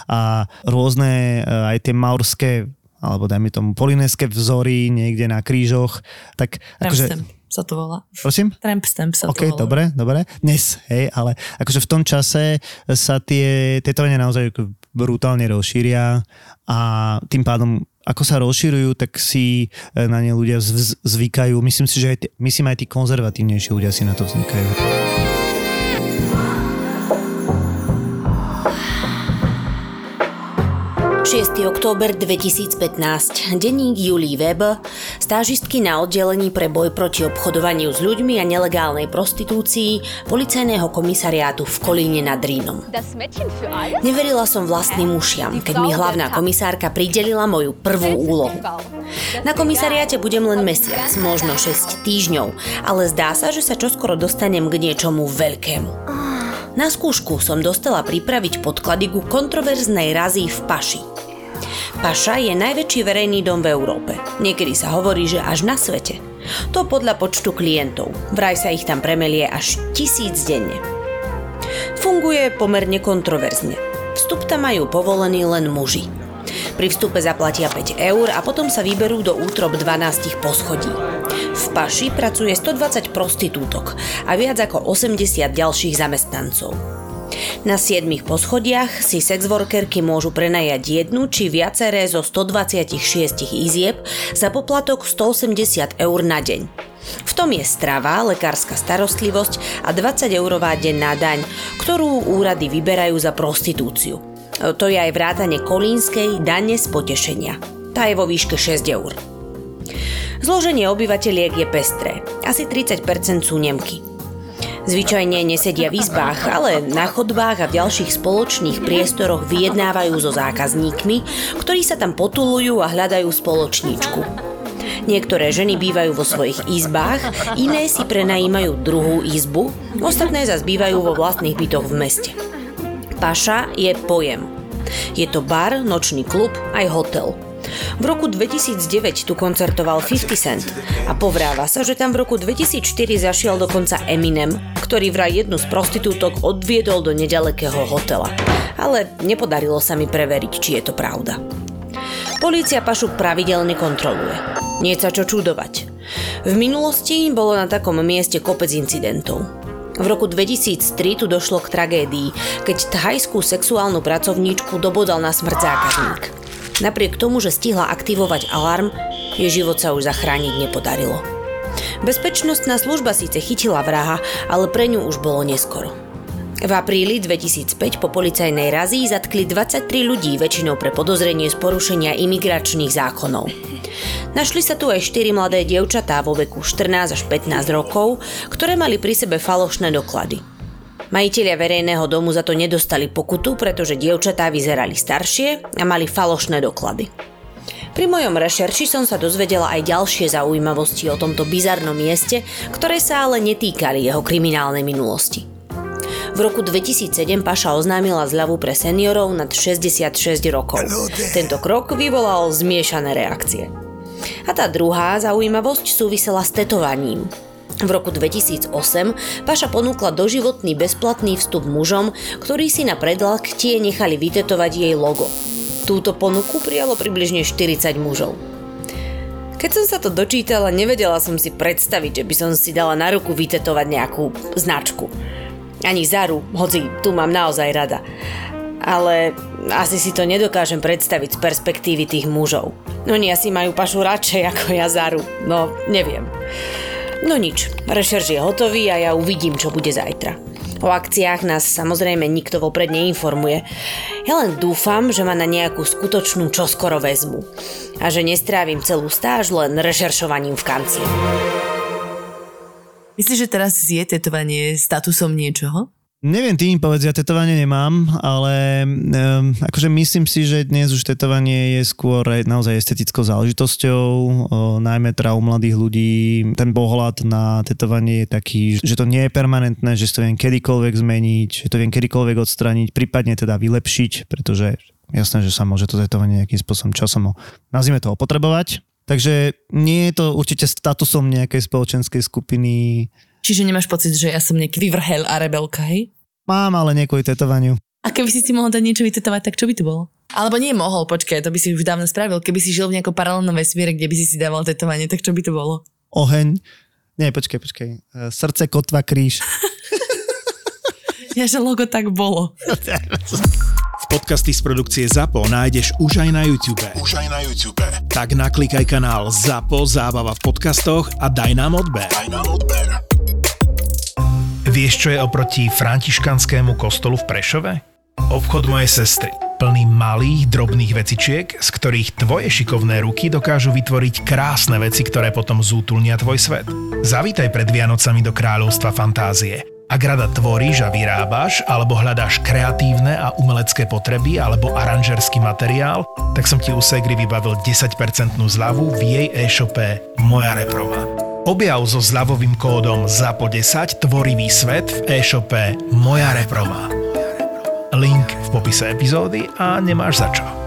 a rôzne e, aj tie maurské alebo dajme tomu polinéske vzory niekde na krížoch, tak akože, sa to volá. prosím? Tramp stamp sa OK, to volá. dobre, dobre. Dnes, hej, ale akože v tom čase sa tie tetovania naozaj brutálne rozšíria a tým pádom ako sa rozširujú, tak si e, na ne ľudia zv- zvykajú. Myslím si, že aj tí, myslím aj tí konzervatívnejší ľudia si na to vznikajú. 6. október 2015. Denník Julie Web, stážistky na oddelení pre boj proti obchodovaniu s ľuďmi a nelegálnej prostitúcii policajného komisariátu v Kolíne nad Rínom. Neverila som vlastným ušiam, keď mi hlavná komisárka pridelila moju prvú úlohu. Na komisariáte budem len mesiac, možno 6 týždňov, ale zdá sa, že sa čoskoro dostanem k niečomu veľkému. Na skúšku som dostala pripraviť podklady ku kontroverznej razii v Paši. Paša je najväčší verejný dom v Európe. Niekedy sa hovorí, že až na svete. To podľa počtu klientov. Vraj sa ich tam premelie až tisíc denne. Funguje pomerne kontroverzne. Vstup tam majú povolený len muži. Pri vstupe zaplatia 5 eur a potom sa vyberú do útrob 12 poschodí. V Paši pracuje 120 prostitútok a viac ako 80 ďalších zamestnancov. Na 7 poschodiach si sexworkerky môžu prenajať jednu či viaceré zo 126 izieb za poplatok 180 eur na deň. V tom je strava, lekárska starostlivosť a 20 eurová denná daň, ktorú úrady vyberajú za prostitúciu. To je aj vrátane kolínskej dane z potešenia. Tá je vo výške 6 eur. Zloženie obyvateľiek je pestré. Asi 30% sú Nemky. Zvyčajne nesedia v izbách, ale na chodbách a v ďalších spoločných priestoroch vyjednávajú so zákazníkmi, ktorí sa tam potulujú a hľadajú spoločníčku. Niektoré ženy bývajú vo svojich izbách, iné si prenajímajú druhú izbu, ostatné zase bývajú vo vlastných bytoch v meste. Paša je pojem. Je to bar, nočný klub, aj hotel. V roku 2009 tu koncertoval 50 Cent a povráva sa, že tam v roku 2004 zašiel dokonca Eminem, ktorý vraj jednu z prostitútok odviedol do nedalekého hotela. Ale nepodarilo sa mi preveriť, či je to pravda. Polícia Pašu pravidelne kontroluje. Nie sa čo čudovať. V minulosti bolo na takom mieste kopec incidentov. V roku 2003 tu došlo k tragédii, keď thajskú sexuálnu pracovníčku dobodal na smrť zákazník. Napriek tomu, že stihla aktivovať alarm, jej život sa už zachrániť nepodarilo. Bezpečnostná služba síce chytila vraha, ale pre ňu už bolo neskoro. V apríli 2005 po policajnej razii zatkli 23 ľudí, väčšinou pre podozrenie z porušenia imigračných zákonov. Našli sa tu aj 4 mladé dievčatá vo veku 14 až 15 rokov, ktoré mali pri sebe falošné doklady. Majiteľia verejného domu za to nedostali pokutu, pretože dievčatá vyzerali staršie a mali falošné doklady. Pri mojom rešerši som sa dozvedela aj ďalšie zaujímavosti o tomto bizarnom mieste, ktoré sa ale netýkali jeho kriminálnej minulosti. V roku 2007 Paša oznámila zľavu pre seniorov nad 66 rokov. Tento krok vyvolal zmiešané reakcie. A tá druhá zaujímavosť súvisela s tetovaním. V roku 2008 Paša ponúkla doživotný bezplatný vstup mužom, ktorí si na predlaktie nechali vytetovať jej logo. Túto ponuku prijalo približne 40 mužov. Keď som sa to dočítala, nevedela som si predstaviť, že by som si dala na ruku vytetovať nejakú značku. Ani Zaru, hoci tu mám naozaj rada. Ale asi si to nedokážem predstaviť z perspektívy tých mužov. Oni asi majú pašu radšej ako ja Zaru. No, neviem. No nič, rešerž je hotový a ja uvidím, čo bude zajtra. O akciách nás samozrejme nikto vopred neinformuje. Ja len dúfam, že ma na nejakú skutočnú čoskoro vezmu. A že nestrávim celú stáž len rešeršovaním v kancli. Myslíš, že teraz je tetovanie statusom niečoho? Neviem, ty im povedz, ja tetovanie nemám, ale um, akože myslím si, že dnes už tetovanie je skôr naozaj estetickou záležitosťou, o, najmä teda u mladých ľudí. Ten pohľad na tetovanie je taký, že to nie je permanentné, že to viem kedykoľvek zmeniť, že to viem kedykoľvek odstraniť, prípadne teda vylepšiť, pretože jasné, že sa môže to tetovanie nejakým spôsobom časom, nazvime to, opotrebovať. Takže nie je to určite statusom nejakej spoločenskej skupiny, Čiže nemáš pocit, že ja som nejaký vyvrhel a rebelka, hej? Mám, ale nie kvôli tetovaniu. A keby si si mohol dať niečo vytetovať, tak čo by to bolo? Alebo nie mohol, počkaj, to by si už dávno spravil. Keby si žil v nejakom paralelnom vesmíre, kde by si si dával tetovanie, tak čo by to bolo? Oheň. Nie, počkaj, počkaj. E, Srdce, kotva, kríž. Ja, že logo tak bolo. Podcasty z produkcie ZAPO nájdeš už aj na YouTube. Už aj na YouTube. Tak naklikaj kanál ZAPO Zábava v podcastoch a daj nám odber. Aj na odber. Vieš, čo je oproti františkanskému kostolu v Prešove? Obchod mojej sestry. Plný malých, drobných vecičiek, z ktorých tvoje šikovné ruky dokážu vytvoriť krásne veci, ktoré potom zútulnia tvoj svet. Zavítaj pred Vianocami do kráľovstva fantázie. Ak rada tvoríš a vyrábaš, alebo hľadáš kreatívne a umelecké potreby, alebo aranžerský materiál, tak som ti u Segri vybavil 10% zľavu v jej e-shope Moja reprova. Objav so zľavovým kódom ZAPO10 tvorivý svet v e-shope Moja reprova. Link v popise epizódy a nemáš za čo.